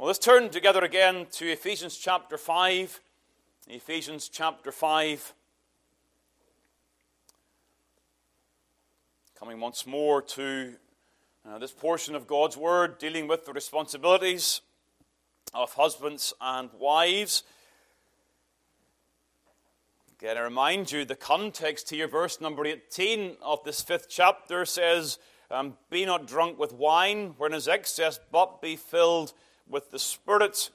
Well, let's turn together again to Ephesians chapter 5. Ephesians chapter 5. Coming once more to uh, this portion of God's Word dealing with the responsibilities of husbands and wives. Again, I remind you the context here, verse number 18 of this fifth chapter says, um, Be not drunk with wine, wherein is excess, but be filled with the Spirit.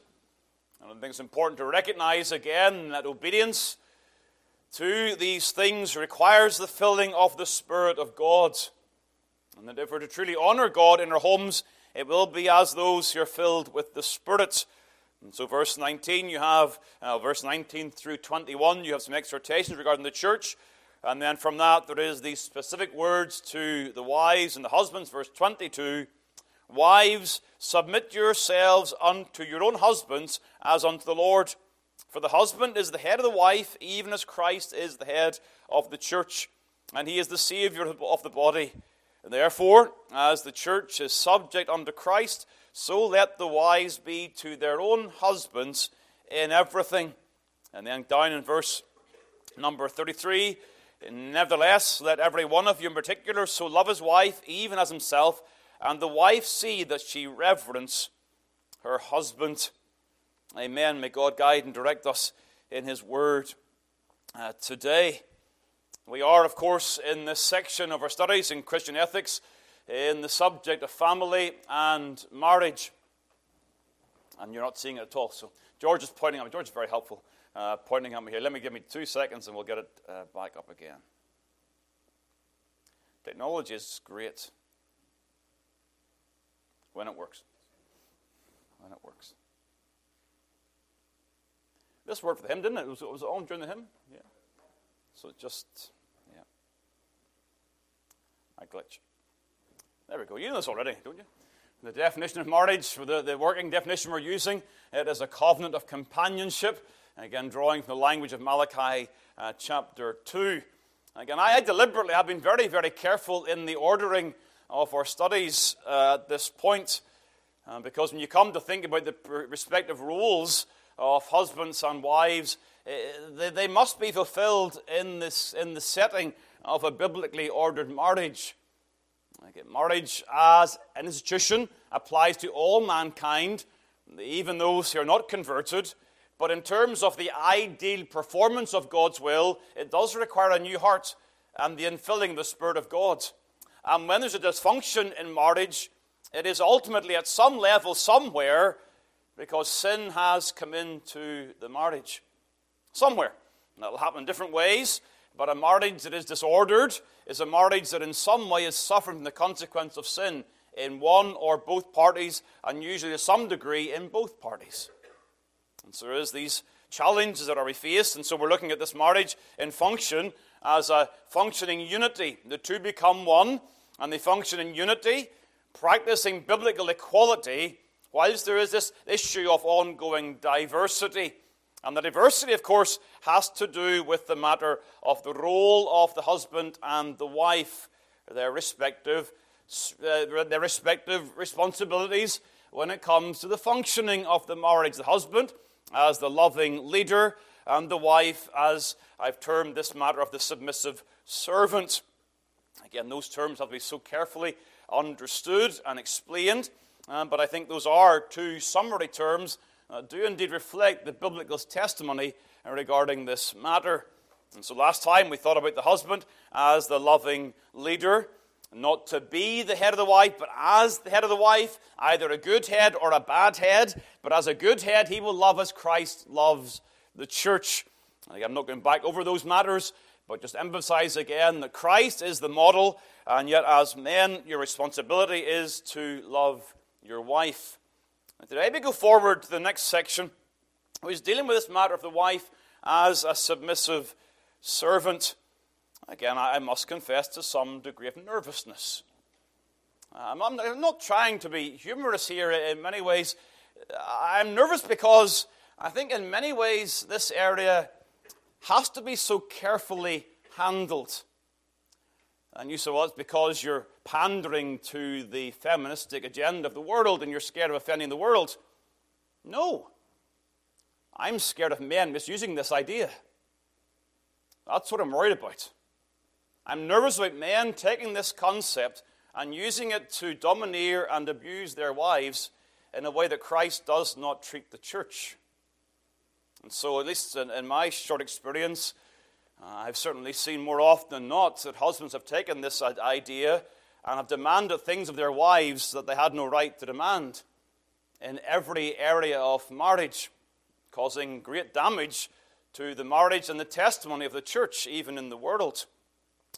And I think it's important to recognize again that obedience to these things requires the filling of the Spirit of God. And that if we're to truly honor God in our homes, it will be as those who are filled with the Spirit. And so, verse 19, you have, uh, verse 19 through 21, you have some exhortations regarding the church. And then from that, there is these specific words to the wives and the husbands. Verse 22 Wives, submit yourselves unto your own husbands as unto the Lord. For the husband is the head of the wife, even as Christ is the head of the church, and he is the Savior of the body. And therefore, as the church is subject unto Christ, so let the wives be to their own husbands in everything. And then down in verse number 33 Nevertheless, let every one of you in particular so love his wife, even as himself and the wife see that she reverence her husband. Amen. May God guide and direct us in His Word uh, today. We are, of course, in this section of our studies in Christian ethics in the subject of family and marriage. And you're not seeing it at all. So George is pointing at me. George is very helpful, uh, pointing at me here. Let me give me two seconds and we'll get it uh, back up again. Technology is great when it works. When it works. This worked for the hymn, didn't it? It was, it was on during the hymn? Yeah. So just, yeah. I glitch. There we go. You know this already, don't you? The definition of marriage, the, the working definition we're using, it is a covenant of companionship. Again, drawing from the language of Malachi uh, chapter 2. Again, I, I deliberately have been very, very careful in the ordering of our studies uh, at this point, uh, because when you come to think about the respective roles of husbands and wives, uh, they, they, must be fulfilled in, this, in the setting of a biblically ordered marriage. Okay, marriage as an institution applies to all mankind, even those who are not converted. But in terms of the ideal performance of God's will, it does require a new heart and the infilling of the Spirit of God. And when there's a dysfunction in marriage, it is ultimately at some level, somewhere, because sin has come into the marriage. Somewhere. And that'll happen in different ways, but a marriage that is disordered is a marriage that in some way is suffering from the consequence of sin in one or both parties, and usually to some degree in both parties. And so there is these challenges that are we face, and so we're looking at this marriage in function as a functioning unity. The two become one, and they function in unity, practicing biblical equality, whilst there is this issue of ongoing diversity. And the diversity, of course, has to do with the matter of the role of the husband and the wife, their respective, uh, their respective responsibilities when it comes to the functioning of the marriage. The husband as the loving leader, and the wife as I've termed this matter of the submissive servant. Again, those terms have to be so carefully understood and explained, um, but I think those are two summary terms that do indeed reflect the biblical testimony regarding this matter. And so last time we thought about the husband as the loving leader, not to be the head of the wife, but as the head of the wife, either a good head or a bad head. But as a good head, he will love as Christ loves the church. I'm not going back over those matters, but just emphasize again that Christ is the model, and yet as men, your responsibility is to love your wife. And today we go forward to the next section, which is dealing with this matter of the wife as a submissive servant. Again, I must confess to some degree of nervousness. Um, I'm not trying to be humorous here in many ways. I'm nervous because I think in many ways this area has to be so carefully handled. And you say, well, it's because you're pandering to the feministic agenda of the world and you're scared of offending the world. No. I'm scared of men misusing this idea. That's what I'm worried about. I'm nervous about men taking this concept and using it to domineer and abuse their wives in a way that Christ does not treat the church. And so, at least in, in my short experience, uh, I've certainly seen more often than not that husbands have taken this idea and have demanded things of their wives that they had no right to demand in every area of marriage, causing great damage to the marriage and the testimony of the church, even in the world.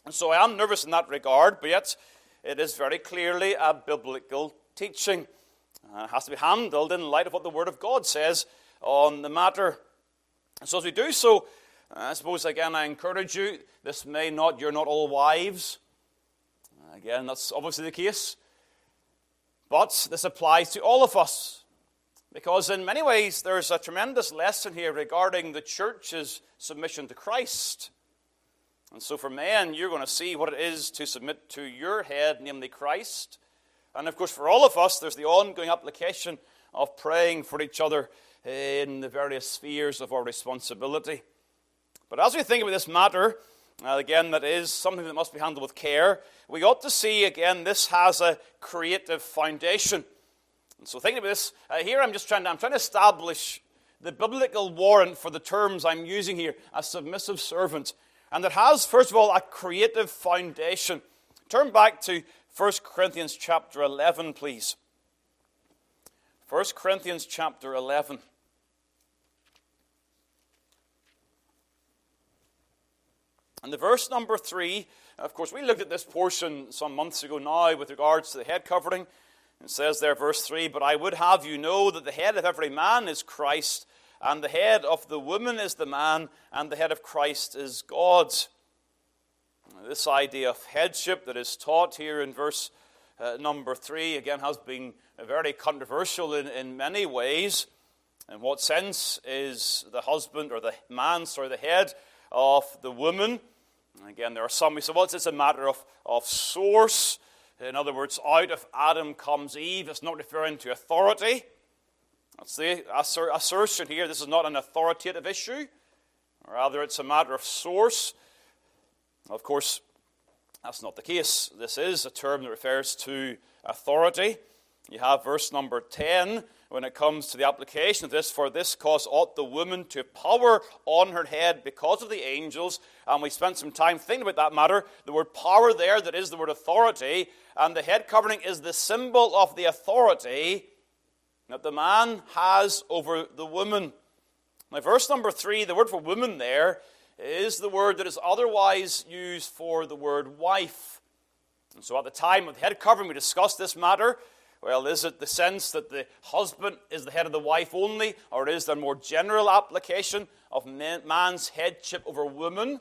And so I am nervous in that regard, but yet it is very clearly a biblical teaching. Uh, it has to be handled in light of what the Word of God says on the matter. So as we do so, uh, I suppose again I encourage you, this may not, you're not all wives. Again, that's obviously the case. But this applies to all of us. Because in many ways, there's a tremendous lesson here regarding the church's submission to Christ. And so, for men, you're going to see what it is to submit to your head, namely Christ. And of course, for all of us, there's the ongoing application of praying for each other in the various spheres of our responsibility. But as we think about this matter, uh, again, that is something that must be handled with care, we ought to see, again, this has a creative foundation. And so, thinking about this, uh, here I'm just trying to, I'm trying to establish the biblical warrant for the terms I'm using here, a submissive servant. And it has, first of all, a creative foundation. Turn back to 1 Corinthians chapter 11, please. 1 Corinthians chapter 11. And the verse number 3, of course, we looked at this portion some months ago now with regards to the head covering. It says there, verse 3 But I would have you know that the head of every man is Christ, and the head of the woman is the man, and the head of Christ is God. This idea of headship that is taught here in verse uh, number 3 again has been very controversial in, in many ways. In what sense is the husband or the man, sorry, the head of the woman? Again, there are some who say, well, it's a matter of, of source. In other words, out of Adam comes Eve. It's not referring to authority. That's the assertion here. This is not an authoritative issue. Rather, it's a matter of source. Of course, that's not the case. This is a term that refers to authority. You have verse number 10 when it comes to the application of this. For this cause ought the woman to power on her head because of the angels. And we spent some time thinking about that matter. The word power there, that is the word authority. And the head covering is the symbol of the authority that the man has over the woman. Now, verse number three, the word for woman there is the word that is otherwise used for the word wife. And so at the time of the head covering, we discussed this matter. Well, is it the sense that the husband is the head of the wife only, or is there a more general application of man's headship over woman?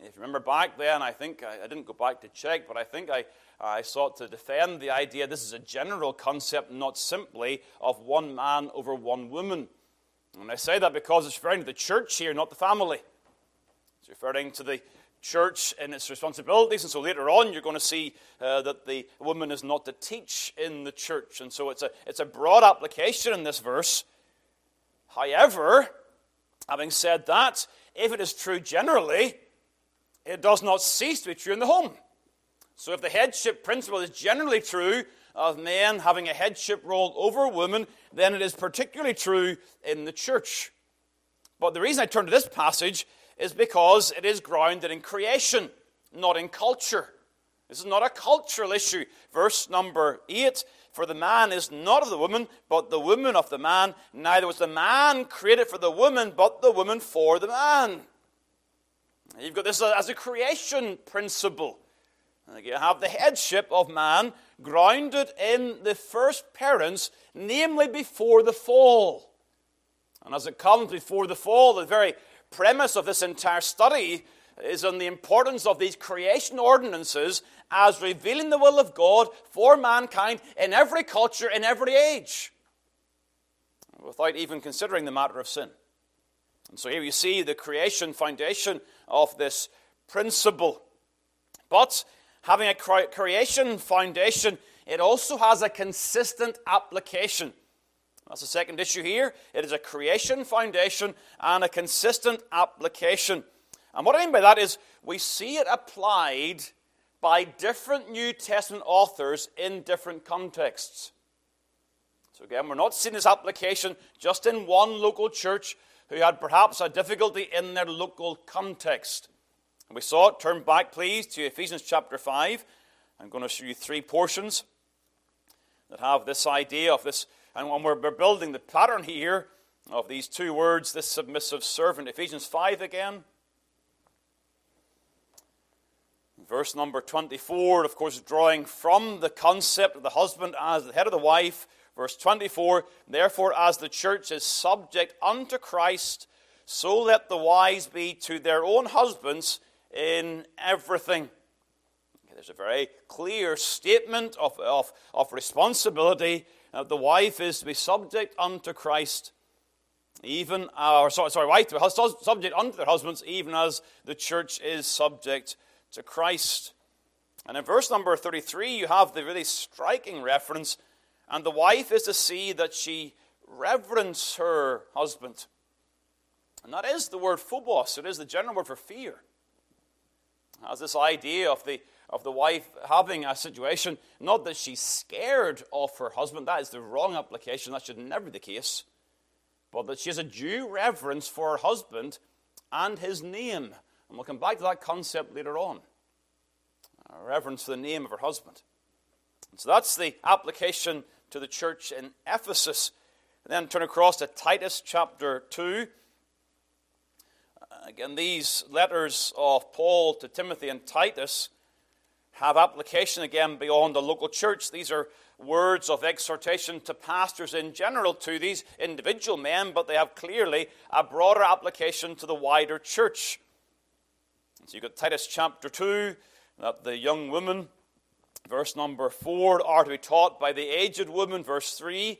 If you remember back then, I think I, I didn't go back to check, but I think I, I sought to defend the idea this is a general concept, not simply of one man over one woman. And I say that because it's referring to the church here, not the family. It's referring to the church and its responsibilities. And so later on, you're going to see uh, that the woman is not to teach in the church. And so it's a, it's a broad application in this verse. However, having said that, if it is true generally, it does not cease to be true in the home. So if the headship principle is generally true of men having a headship role over women, then it is particularly true in the church. But the reason I turn to this passage is because it is grounded in creation, not in culture. This is not a cultural issue. Verse number 8 For the man is not of the woman, but the woman of the man. Neither was the man created for the woman, but the woman for the man. You've got this as a creation principle. You have the headship of man grounded in the first parents, namely before the fall. And as it comes before the fall, the very premise of this entire study is on the importance of these creation ordinances as revealing the will of God for mankind in every culture, in every age, without even considering the matter of sin. And so here you see the creation foundation of this principle. But having a creation foundation, it also has a consistent application. That's the second issue here. It is a creation foundation and a consistent application. And what I mean by that is we see it applied by different New Testament authors in different contexts. So, again, we're not seeing this application just in one local church who had perhaps a difficulty in their local context. And we saw it. Turn back, please, to Ephesians chapter 5. I'm going to show you three portions that have this idea of this. And when we're building the pattern here of these two words, this submissive servant, Ephesians 5 again. Verse number 24, of course, drawing from the concept of the husband as the head of the wife. Verse 24, therefore, as the church is subject unto Christ, so let the wives be to their own husbands in everything. There's a very clear statement of, of, of responsibility. Uh, the wife is to be subject unto Christ, even, or sorry, sorry, wife to be subject unto their husbands, even as the church is subject to Christ. And in verse number 33, you have the really striking reference, and the wife is to see that she reverence her husband. And that is the word phobos, it is the general word for fear. It has this idea of the, of the wife having a situation, not that she's scared of her husband, that is the wrong application, that should never be the case, but that she has a due reverence for her husband and his name. And we'll come back to that concept later on. A reverence for the name of her husband. And so that's the application to the church in Ephesus. And then turn across to Titus chapter 2. Again, these letters of Paul to Timothy and Titus have application again beyond the local church. These are words of exhortation to pastors in general, to these individual men, but they have clearly a broader application to the wider church. So you've got Titus chapter 2, that the young women, verse number 4, are to be taught by the aged woman, verse 3.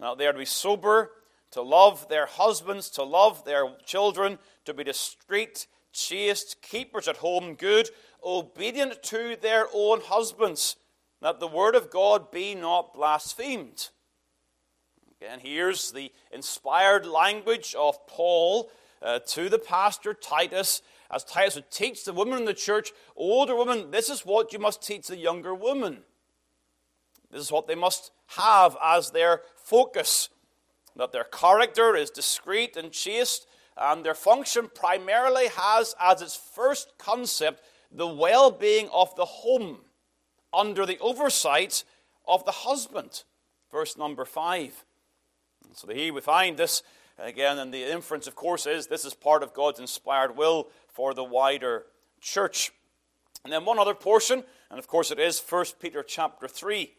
Now they are to be sober, to love their husbands, to love their children, to be discreet, chaste, keepers at home, good, obedient to their own husbands, that the word of God be not blasphemed. Again, here's the inspired language of Paul uh, to the pastor Titus as Titus would teach the women in the church, older women, this is what you must teach the younger women. This is what they must have as their focus that their character is discreet and chaste, and their function primarily has as its first concept the well being of the home under the oversight of the husband. Verse number 5. So here we find this again, and the inference, of course, is this is part of God's inspired will for the wider church. And then one other portion, and of course it is 1 Peter chapter 3.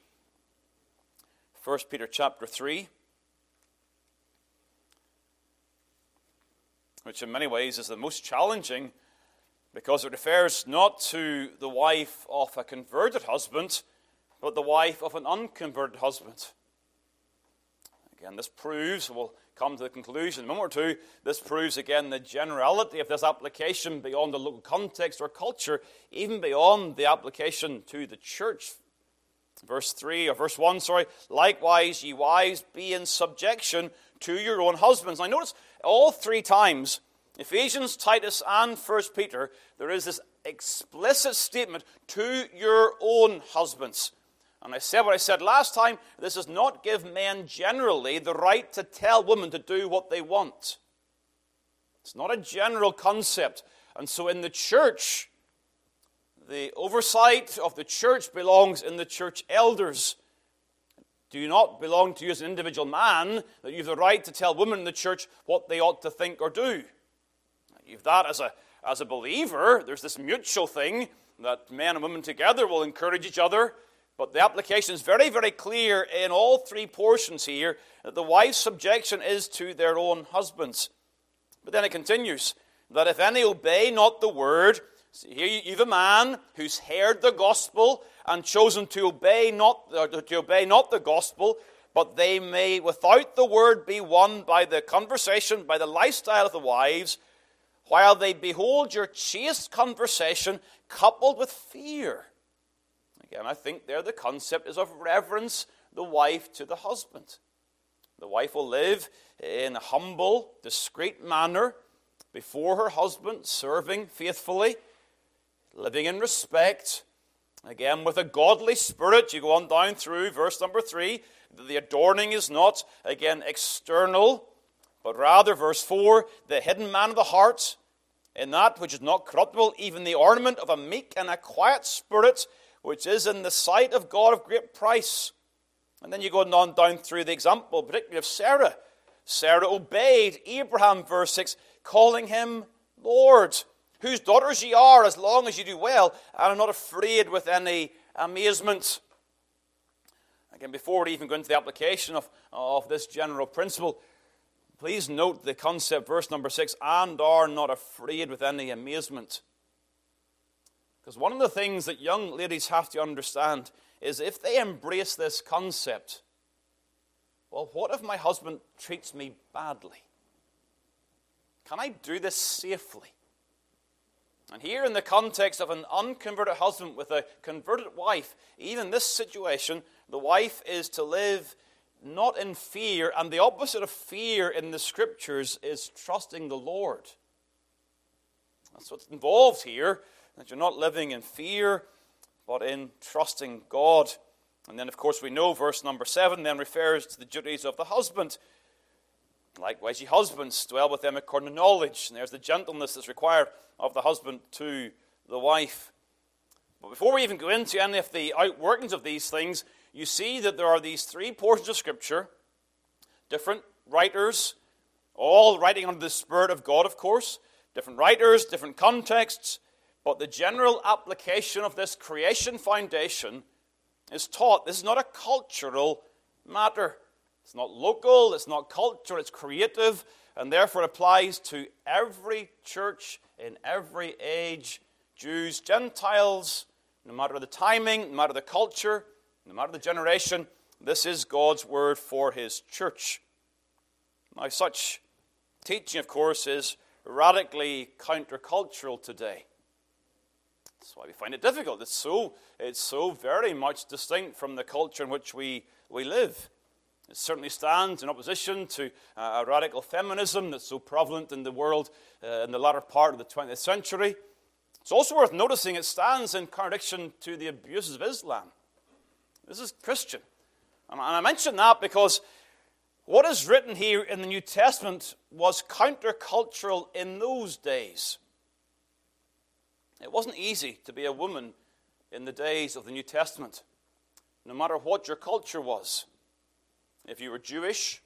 1 Peter chapter 3. Which in many ways is the most challenging because it refers not to the wife of a converted husband, but the wife of an unconverted husband. Again, this proves, we'll come to the conclusion in a moment or two, this proves again the generality of this application beyond the local context or culture, even beyond the application to the church. Verse 3, or verse 1, sorry, likewise, ye wives, be in subjection to your own husbands. Now, notice all three times, Ephesians, Titus, and 1 Peter, there is this explicit statement to your own husbands. And I said what I said last time this does not give men generally the right to tell women to do what they want. It's not a general concept. And so in the church, the oversight of the church belongs in the church elders. Do not belong to you as an individual man that you have the right to tell women in the church what they ought to think or do. You've that as a, as a believer, there's this mutual thing that men and women together will encourage each other but the application is very, very clear in all three portions here that the wife's subjection is to their own husbands. But then it continues that if any obey not the word, see here you have a man who's heard the gospel and chosen to obey not to obey not the gospel, but they may without the word be won by the conversation, by the lifestyle of the wives, while they behold your chaste conversation coupled with fear Again, I think there the concept is of reverence, the wife to the husband. The wife will live in a humble, discreet manner before her husband, serving faithfully, living in respect. Again, with a godly spirit, you go on down through verse number three. The adorning is not, again, external, but rather, verse 4, the hidden man of the heart, in that which is not corruptible, even the ornament of a meek and a quiet spirit, which is in the sight of God of great price. And then you go on down through the example, particularly of Sarah. Sarah obeyed Abraham, verse 6, calling him Lord, whose daughters ye are, as long as you do well, and are not afraid with any amazement. Again, before we even go into the application of, of this general principle, please note the concept, verse number 6, and are not afraid with any amazement. Because one of the things that young ladies have to understand is if they embrace this concept, well, what if my husband treats me badly? Can I do this safely? And here, in the context of an unconverted husband with a converted wife, even this situation, the wife is to live not in fear, and the opposite of fear in the scriptures is trusting the Lord. That's what's involved here, that you're not living in fear, but in trusting God. And then, of course, we know verse number seven then refers to the duties of the husband. Likewise, ye husbands, dwell with them according to knowledge. And there's the gentleness that's required of the husband to the wife. But before we even go into any of the outworkings of these things, you see that there are these three portions of Scripture, different writers, all writing under the Spirit of God, of course, different writers, different contexts, but the general application of this creation foundation is taught. This is not a cultural matter. It's not local, it's not cultural, it's creative, and therefore applies to every church in every age Jews, Gentiles, no matter the timing, no matter the culture, no matter the generation. This is God's word for his church. Now, such teaching, of course, is radically countercultural today. That's why we find it difficult. It's so, it's so very much distinct from the culture in which we, we live. It certainly stands in opposition to uh, a radical feminism that's so prevalent in the world uh, in the latter part of the 20th century. It's also worth noticing it stands in contradiction to the abuses of Islam. This is Christian. And I mention that because what is written here in the New Testament was countercultural in those days. It wasn't easy to be a woman in the days of the New Testament, no matter what your culture was. If you were Jewish,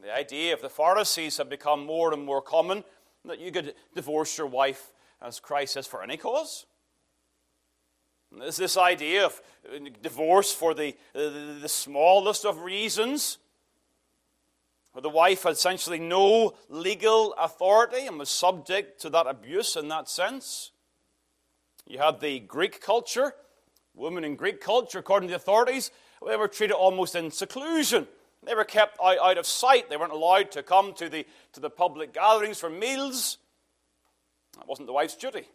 the idea of the Pharisees had become more and more common that you could divorce your wife, as Christ says, for any cause. There's this idea of uh, divorce for the, the, the smallest of reasons where the wife had essentially no legal authority and was subject to that abuse in that sense. You had the Greek culture. Women in Greek culture, according to the authorities, they were treated almost in seclusion. They were kept out, out of sight. They weren't allowed to come to the, to the public gatherings for meals. That wasn't the wife's duty.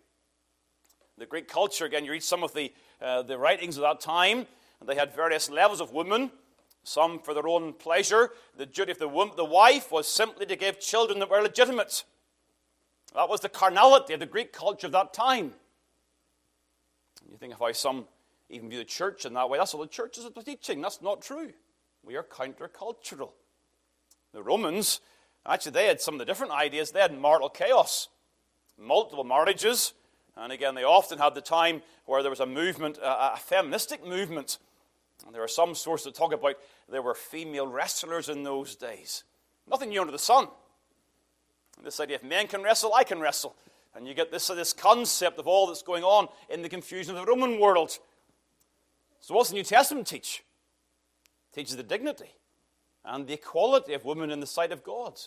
The Greek culture, again, you read some of the, uh, the writings of that time, and they had various levels of women some for their own pleasure. The duty of the, woman, the wife was simply to give children that were legitimate. That was the carnality of the Greek culture of that time. You think of how some even view the church in that way. That's all the church is teaching. That's not true. We are countercultural. The Romans, actually, they had some of the different ideas. They had marital chaos, multiple marriages. And again, they often had the time where there was a movement, a, a feministic movement. And there are some sources that talk about there were female wrestlers in those days. Nothing new under the sun. This idea if men can wrestle, I can wrestle. And you get this, this concept of all that's going on in the confusion of the Roman world. So, what's the New Testament teach? It teaches the dignity and the equality of women in the sight of God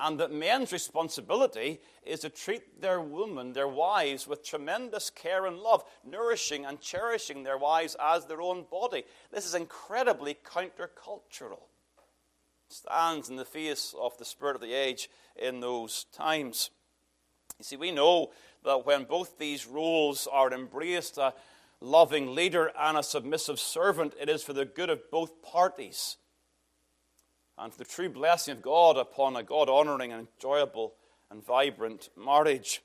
and that men's responsibility is to treat their women, their wives, with tremendous care and love, nourishing and cherishing their wives as their own body. This is incredibly countercultural. Stands in the face of the spirit of the age in those times. You see, we know that when both these roles are embraced, a loving leader and a submissive servant, it is for the good of both parties. And for the true blessing of God upon a God honoring and enjoyable and vibrant marriage.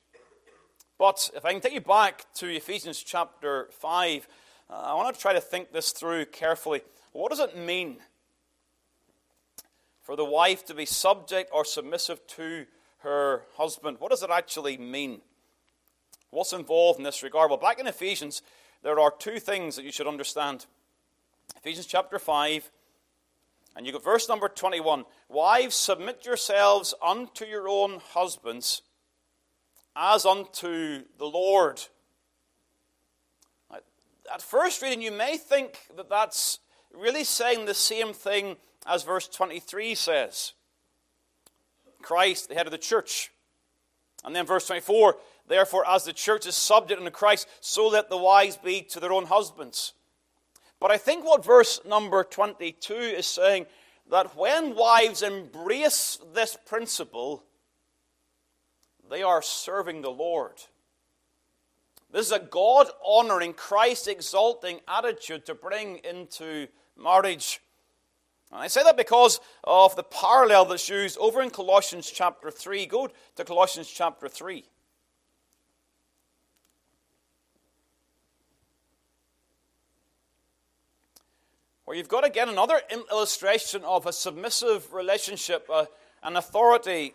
But if I can take you back to Ephesians chapter 5, uh, I want to try to think this through carefully. What does it mean for the wife to be subject or submissive to her husband? What does it actually mean? What's involved in this regard? Well, back in Ephesians, there are two things that you should understand. Ephesians chapter 5, and you got verse number 21. Wives, submit yourselves unto your own husbands as unto the Lord. At first reading, you may think that that's really saying the same thing as verse 23 says Christ, the head of the church. And then verse 24, therefore, as the church is subject unto Christ, so let the wives be to their own husbands. But I think what verse number 22 is saying that when wives embrace this principle, they are serving the Lord. This is a God honoring, Christ exalting attitude to bring into marriage. And I say that because of the parallel that's used over in Colossians chapter 3. Go to Colossians chapter 3. Where you've got again another illustration of a submissive relationship, uh, an authority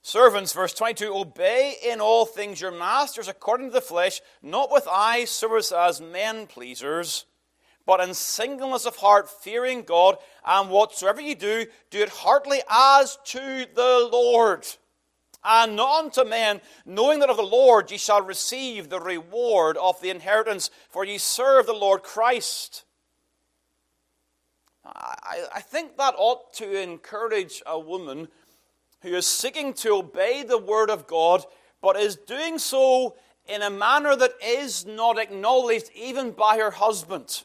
Servants, verse 22, obey in all things your masters according to the flesh, not with eye service as men pleasers, but in singleness of heart, fearing God, and whatsoever you do, do it heartily as to the Lord, and not unto men, knowing that of the Lord ye shall receive the reward of the inheritance, for ye serve the Lord Christ. I, I think that ought to encourage a woman who is seeking to obey the word of God, but is doing so in a manner that is not acknowledged even by her husband.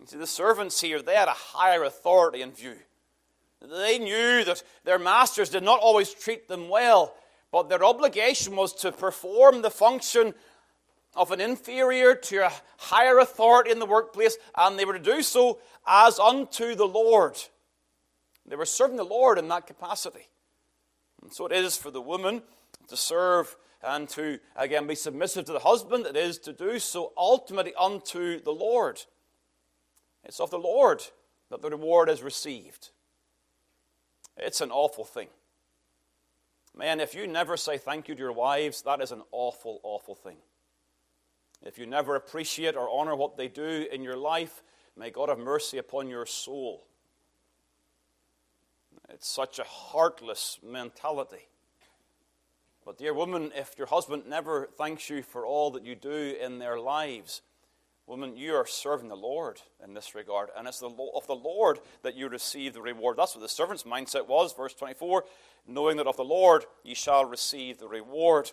You see, the servants here, they had a higher authority in view. They knew that their masters did not always treat them well, but their obligation was to perform the function of an inferior to a higher authority in the workplace, and they were to do so as unto the Lord. They were serving the Lord in that capacity. And so it is for the woman to serve and to, again, be submissive to the husband. It is to do so ultimately unto the Lord. It's of the Lord that the reward is received. It's an awful thing. Man, if you never say thank you to your wives, that is an awful, awful thing. If you never appreciate or honor what they do in your life, may God have mercy upon your soul. It's such a heartless mentality. But, dear woman, if your husband never thanks you for all that you do in their lives, woman, you are serving the Lord in this regard. And it's the, law of the Lord that you receive the reward. That's what the servant's mindset was, verse 24 knowing that of the Lord ye shall receive the reward.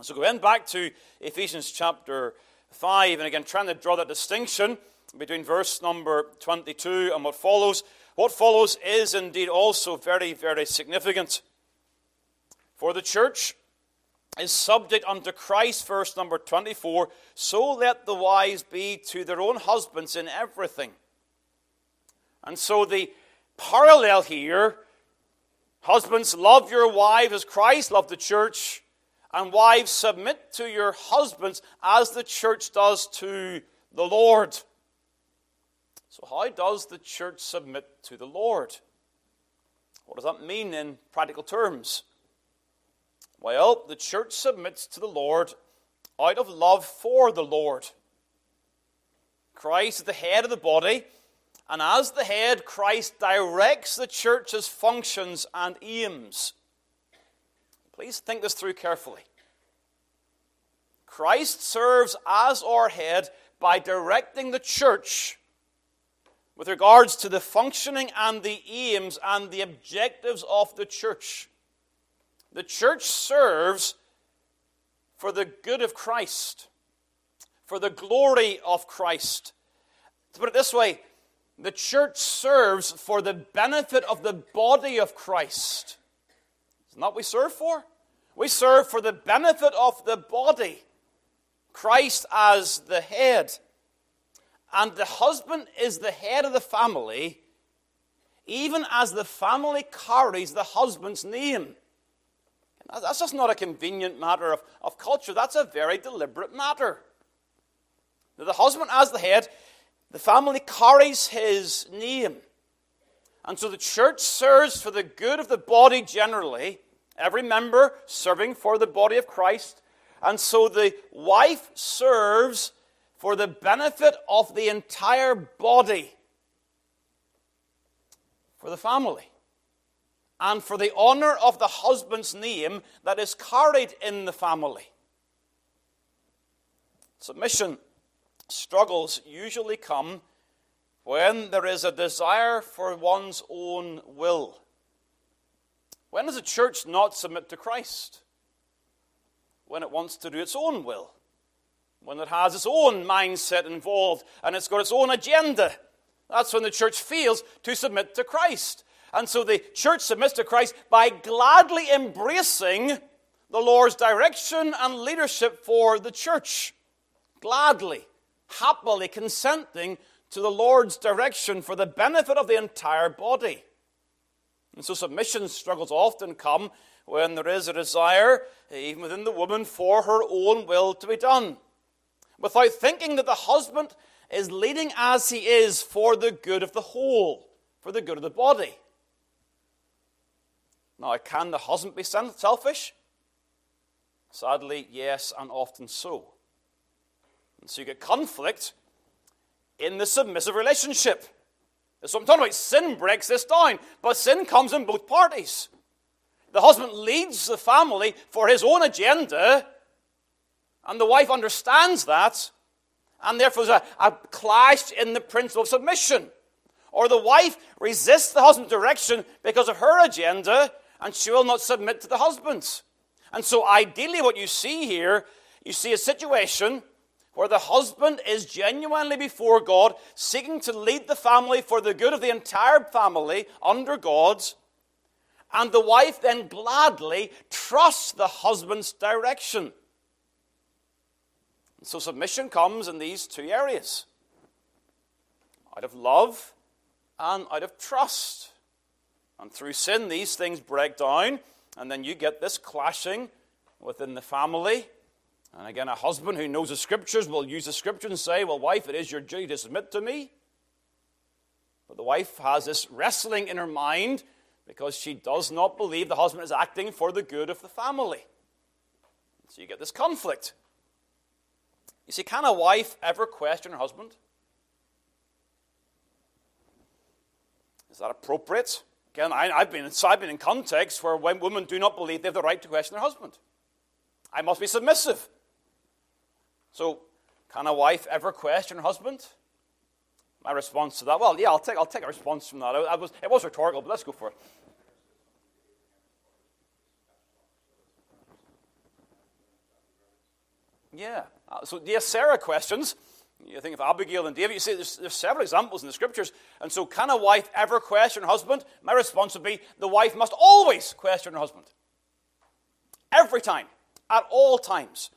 So, going back to Ephesians chapter 5, and again, trying to draw that distinction between verse number 22 and what follows. What follows is indeed also very, very significant. For the church is subject unto Christ, verse number 24. So let the wives be to their own husbands in everything. And so the parallel here husbands, love your wives as Christ loved the church, and wives, submit to your husbands as the church does to the Lord. So, how does the church submit to the Lord? What does that mean in practical terms? Well, the church submits to the Lord out of love for the Lord. Christ is the head of the body, and as the head, Christ directs the church's functions and aims. Please think this through carefully. Christ serves as our head by directing the church with regards to the functioning and the aims and the objectives of the church. The church serves for the good of Christ, for the glory of Christ. To put it this way, the church serves for the benefit of the body of Christ. Isn't that what we serve for? We serve for the benefit of the body, Christ as the head. and the husband is the head of the family, even as the family carries the husband's name. That's just not a convenient matter of, of culture, that's a very deliberate matter. The husband, as the head, the family carries his name. And so the church serves for the good of the body generally, every member serving for the body of Christ. And so the wife serves for the benefit of the entire body, for the family, and for the honor of the husband's name that is carried in the family. Submission struggles usually come when there is a desire for one's own will. When does a church not submit to Christ? When it wants to do its own will. When it has its own mindset involved and it's got its own agenda. That's when the church fails to submit to Christ. And so the church submits to Christ by gladly embracing the Lord's direction and leadership for the church. Gladly, happily consenting to the Lord's direction for the benefit of the entire body. And so submission struggles often come when there is a desire, even within the woman, for her own will to be done, without thinking that the husband is leading as he is for the good of the whole, for the good of the body. Now, can the husband be selfish? Sadly, yes, and often so. And so you get conflict in the submissive relationship. So I'm talking about sin breaks this down, but sin comes in both parties. The husband leads the family for his own agenda, and the wife understands that, and therefore there's a, a clash in the principle of submission. Or the wife resists the husband's direction because of her agenda, and she will not submit to the husband's. And so, ideally, what you see here, you see a situation where the husband is genuinely before God, seeking to lead the family for the good of the entire family under God's, and the wife then gladly trusts the husband's direction. so submission comes in these two areas out of love and out of trust. And through sin, these things break down, and then you get this clashing within the family and again, a husband who knows the scriptures will use the scriptures and say, Well, wife, it is your duty to submit to me. But the wife has this wrestling in her mind because she does not believe the husband is acting for the good of the family. So you get this conflict. You see, can a wife ever question her husband? Is that appropriate? Again, I, have been, I've been in contexts where women do not believe they have the right to question their husband. I must be submissive. So, can a wife ever question her husband? My response to that, well, yeah, I'll take, I'll take a response from that. I, was, it was rhetorical, but let's go for it. Yeah. Uh, so, yes, Sarah questions. You think of Abigail and David. You see, there's, there's several examples in the scriptures. And so, can a wife ever question her husband? My response would be the wife must always question her husband. Every time, at all times.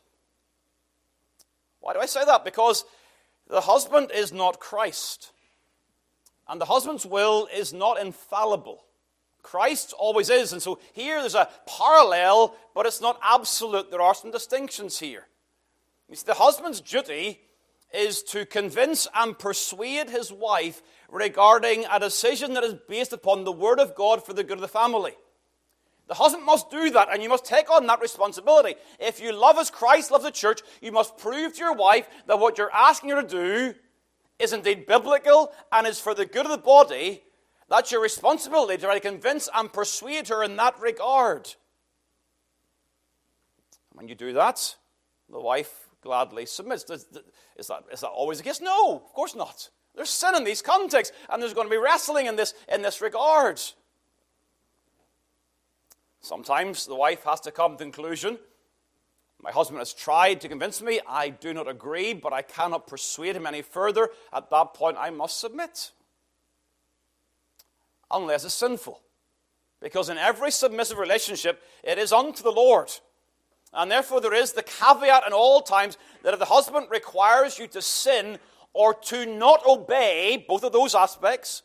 Why do I say that? Because the husband is not Christ. And the husband's will is not infallible. Christ always is. And so here there's a parallel, but it's not absolute. There are some distinctions here. You see, the husband's duty is to convince and persuade his wife regarding a decision that is based upon the Word of God for the good of the family. The husband must do that, and you must take on that responsibility. If you love as Christ loves the church, you must prove to your wife that what you're asking her to do is indeed biblical and is for the good of the body. That's your responsibility to try to convince and persuade her in that regard. When you do that, the wife gladly submits. Is that, is that always the case? No, of course not. There's sin in these contexts, and there's going to be wrestling in this, in this regard. Sometimes the wife has to come to conclusion my husband has tried to convince me, I do not agree, but I cannot persuade him any further. At that point, I must submit. Unless it's sinful. Because in every submissive relationship, it is unto the Lord. And therefore, there is the caveat in all times that if the husband requires you to sin, or to not obey, both of those aspects,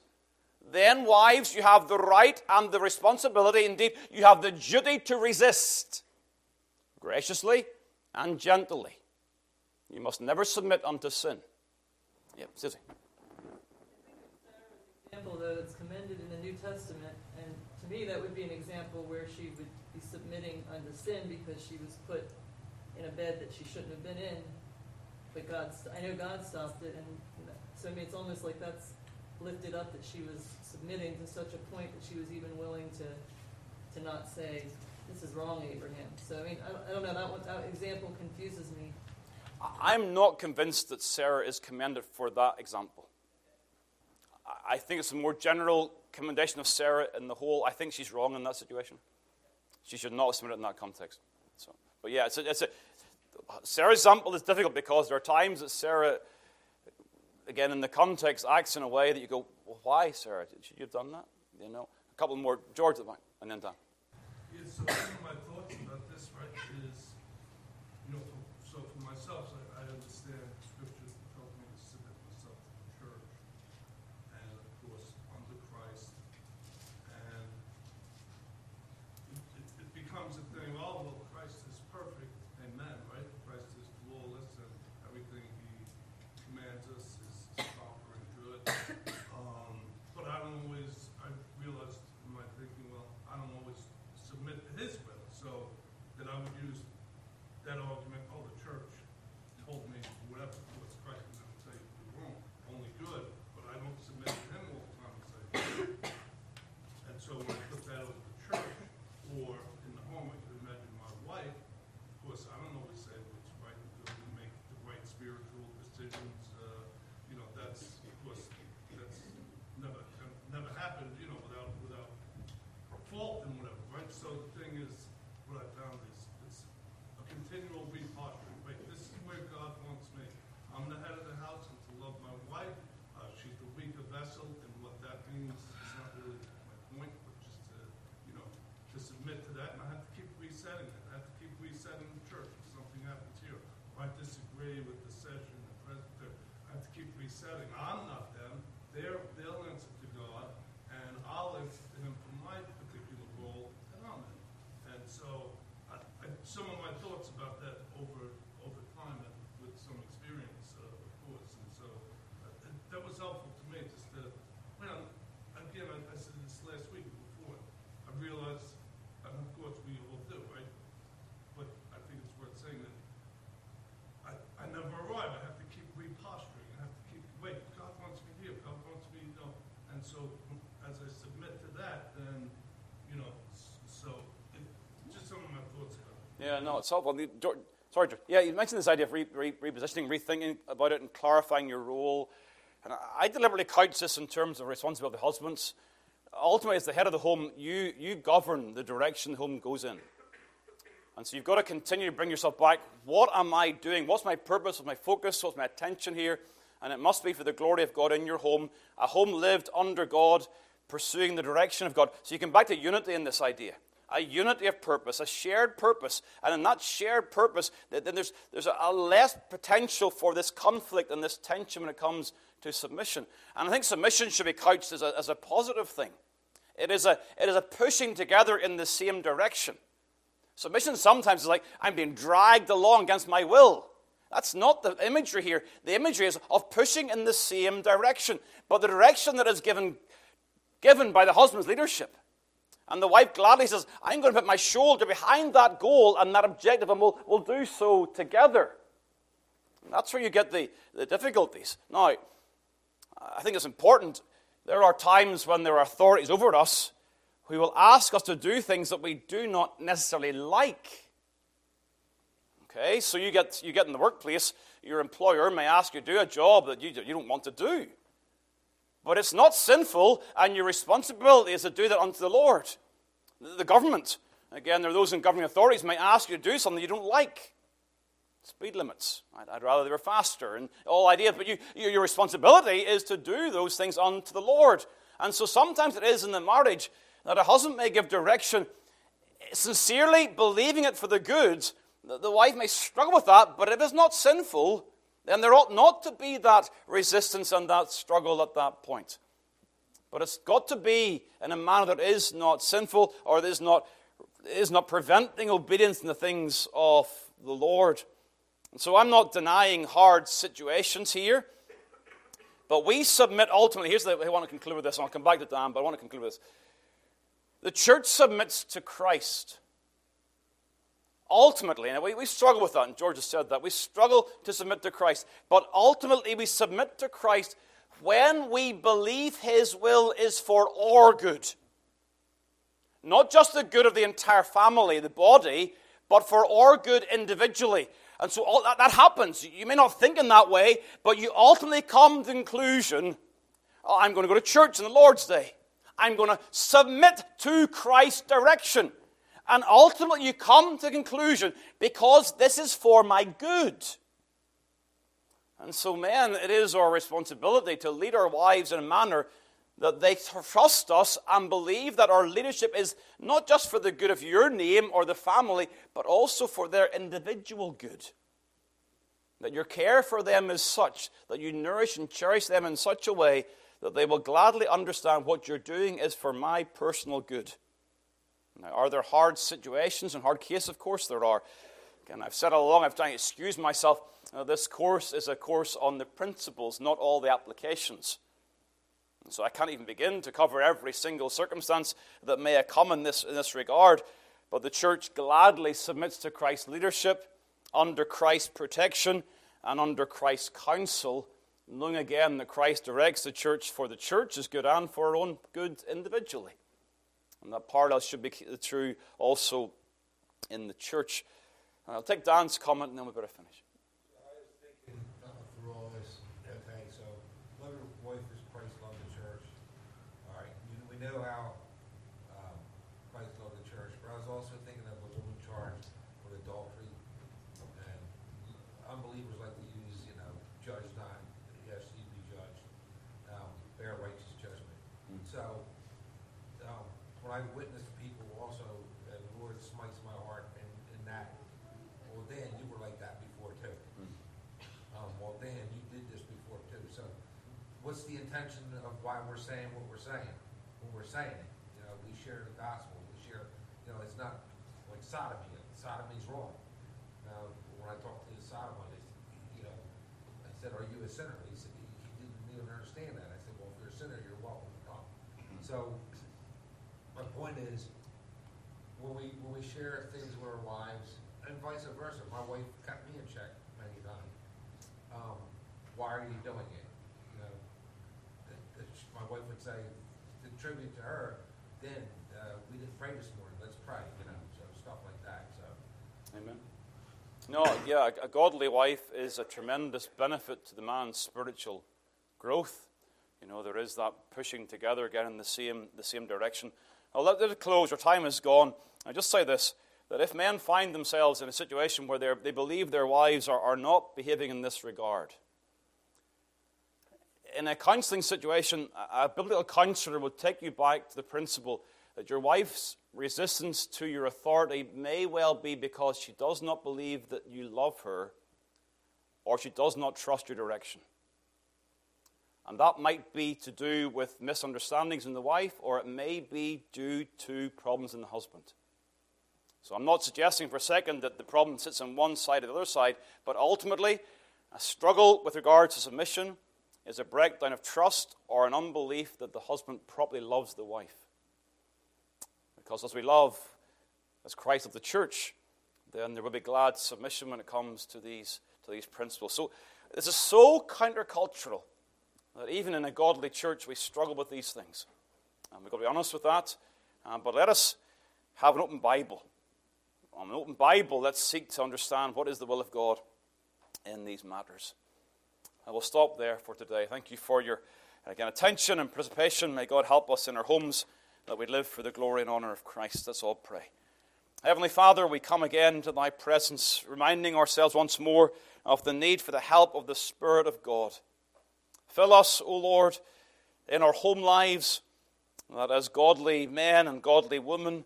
then, wives, you have the right and the responsibility, indeed, you have the duty to resist graciously and gently. You must never submit unto sin. Yeah, Susie. Example though that's commended in the New Testament, and to me that would be an example where she would be submitting unto sin because she was put in a bed that she shouldn't have been in. But God, I know God stopped it, and so I mean it's almost like that's lifted up that she was submitting to such a point that she was even willing to to not say this is wrong, Abraham. So I mean I, I don't know that one, that example confuses me. I'm not convinced that Sarah is commended for that example. I think it's a more general commendation of Sarah in the whole. I think she's wrong in that situation. She should not submitted in that context. So, but yeah, it's a, it's a, Sarah's example is difficult because there are times that Sarah, again in the context, acts in a way that you go, well, why, Sarah? Should you have done that? You know, a couple more. George, and then Dan. Yes, so Yeah, no, it's helpful. The- Sorry. Yeah, you mentioned this idea of re- re- repositioning, rethinking about it, and clarifying your role. And I- I deliberately couch this in terms of responsibility of husbands. Ultimately, as the head of the home, you, you govern the direction the home goes in. And so you've got to continue to bring yourself back. What am I doing? What's my purpose? What's my focus? What's my attention here? And it must be for the glory of God in your home, a home lived under God, pursuing the direction of God. So you come back to unity in this idea a unity of purpose, a shared purpose. And in that shared purpose, then there's, there's a less potential for this conflict and this tension when it comes to submission. And I think submission should be couched as a, as a positive thing. It is, a, it is a pushing together in the same direction. Submission sometimes is like, I'm being dragged along against my will. That's not the imagery here. The imagery is of pushing in the same direction, but the direction that is given, given by the husband's leadership. And the wife gladly says, I'm going to put my shoulder behind that goal and that objective, and we'll, we'll do so together. And that's where you get the, the difficulties. Now, I think it's important. There are times when there are authorities over us who will ask us to do things that we do not necessarily like. Okay, so you get, you get in the workplace, your employer may ask you to do a job that you, you don't want to do. But it's not sinful, and your responsibility is to do that unto the Lord. The government, again, there are those in governing authorities may ask you to do something you don't like. Speed limits. I'd, I'd rather they were faster, and all ideas. But you, your responsibility is to do those things unto the Lord. And so sometimes it is in the marriage that a husband may give direction sincerely believing it for the good. The, the wife may struggle with that, but if it is not sinful then there ought not to be that resistance and that struggle at that point. But it's got to be in a manner that is not sinful or that is not, is not preventing obedience in the things of the Lord. And so I'm not denying hard situations here. But we submit ultimately, here's the, I want to conclude with this, I'll come back to Dan, but I want to conclude with this. The church submits to Christ. Ultimately, and we, we struggle with that, and George has said that. We struggle to submit to Christ. But ultimately, we submit to Christ when we believe His will is for our good. Not just the good of the entire family, the body, but for our good individually. And so all that, that happens. You may not think in that way, but you ultimately come to the conclusion oh, I'm going to go to church on the Lord's Day. I'm going to submit to Christ's direction. And ultimately, you come to the conclusion because this is for my good. And so, men, it is our responsibility to lead our wives in a manner that they trust us and believe that our leadership is not just for the good of your name or the family, but also for their individual good. That your care for them is such that you nourish and cherish them in such a way that they will gladly understand what you're doing is for my personal good. Now, are there hard situations and hard cases? Of course there are. Again, I've said all along, I've tried to excuse myself. Uh, this course is a course on the principles, not all the applications. So I can't even begin to cover every single circumstance that may have come in this, in this regard. But the church gladly submits to Christ's leadership, under Christ's protection, and under Christ's counsel, knowing again that Christ directs the church for the church's good and for our own good individually. And that parallel should be true also in the church. And I'll take Dan's comment and then we better finish. Know how um, Christ loved the church, but I was also thinking of the woman charged with adultery. And unbelievers like to use, you know, judge not, yes, you be judged, um, bear righteous judgment. Mm. So, um, when I witness people also, the Lord smites my heart in, in that, well, Dan, you were like that before too. Mm. Um, well, Dan, you did this before too. So, what's the intention of why we're saying what we're saying? We're saying it. You know, we share the gospel. We share, you know, it's not like sodomy. Sodomy's wrong. Now, when I talked to the sodomite, you know, I said, "Are you a sinner?" He said, "He, didn't even understand that." I said, "Well, if you're a sinner, you're welcome to come." So, my point is, when we when we share things with our wives, and vice versa, my wife got me in check many times. Um, why are you doing it? You know, my wife would say, tribute to her, then uh, we didn't pray this morning. Let's pray, you know, so stuff like that. So. Amen. No, yeah, a godly wife is a tremendous benefit to the man's spiritual growth. You know, there is that pushing together in the same, the same direction. I'll let it close. Our time is gone. I just say this that if men find themselves in a situation where they believe their wives are, are not behaving in this regard, in a counseling situation, a biblical counselor will take you back to the principle that your wife's resistance to your authority may well be because she does not believe that you love her or she does not trust your direction. And that might be to do with misunderstandings in the wife, or it may be due to problems in the husband. So I'm not suggesting for a second that the problem sits on one side or the other side, but ultimately, a struggle with regard to submission is a breakdown of trust or an unbelief that the husband properly loves the wife. Because as we love, as Christ of the church, then there will be glad submission when it comes to these, to these principles. So this is so countercultural that even in a godly church we struggle with these things. And we've got to be honest with that. Um, but let us have an open Bible. On an open Bible, let's seek to understand what is the will of God in these matters. I will stop there for today. Thank you for your again attention and participation. May God help us in our homes that we live for the glory and honor of Christ. Let's all pray. Heavenly Father, we come again to thy presence, reminding ourselves once more of the need for the help of the Spirit of God. Fill us, O Lord, in our home lives, that as godly men and godly women,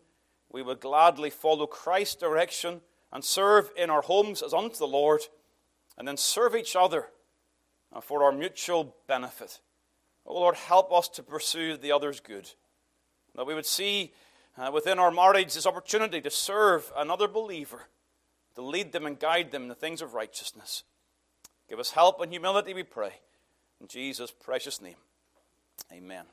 we would gladly follow Christ's direction and serve in our homes as unto the Lord and then serve each other uh, for our mutual benefit. Oh Lord, help us to pursue the other's good. That we would see uh, within our marriage this opportunity to serve another believer, to lead them and guide them in the things of righteousness. Give us help and humility, we pray. In Jesus' precious name, amen.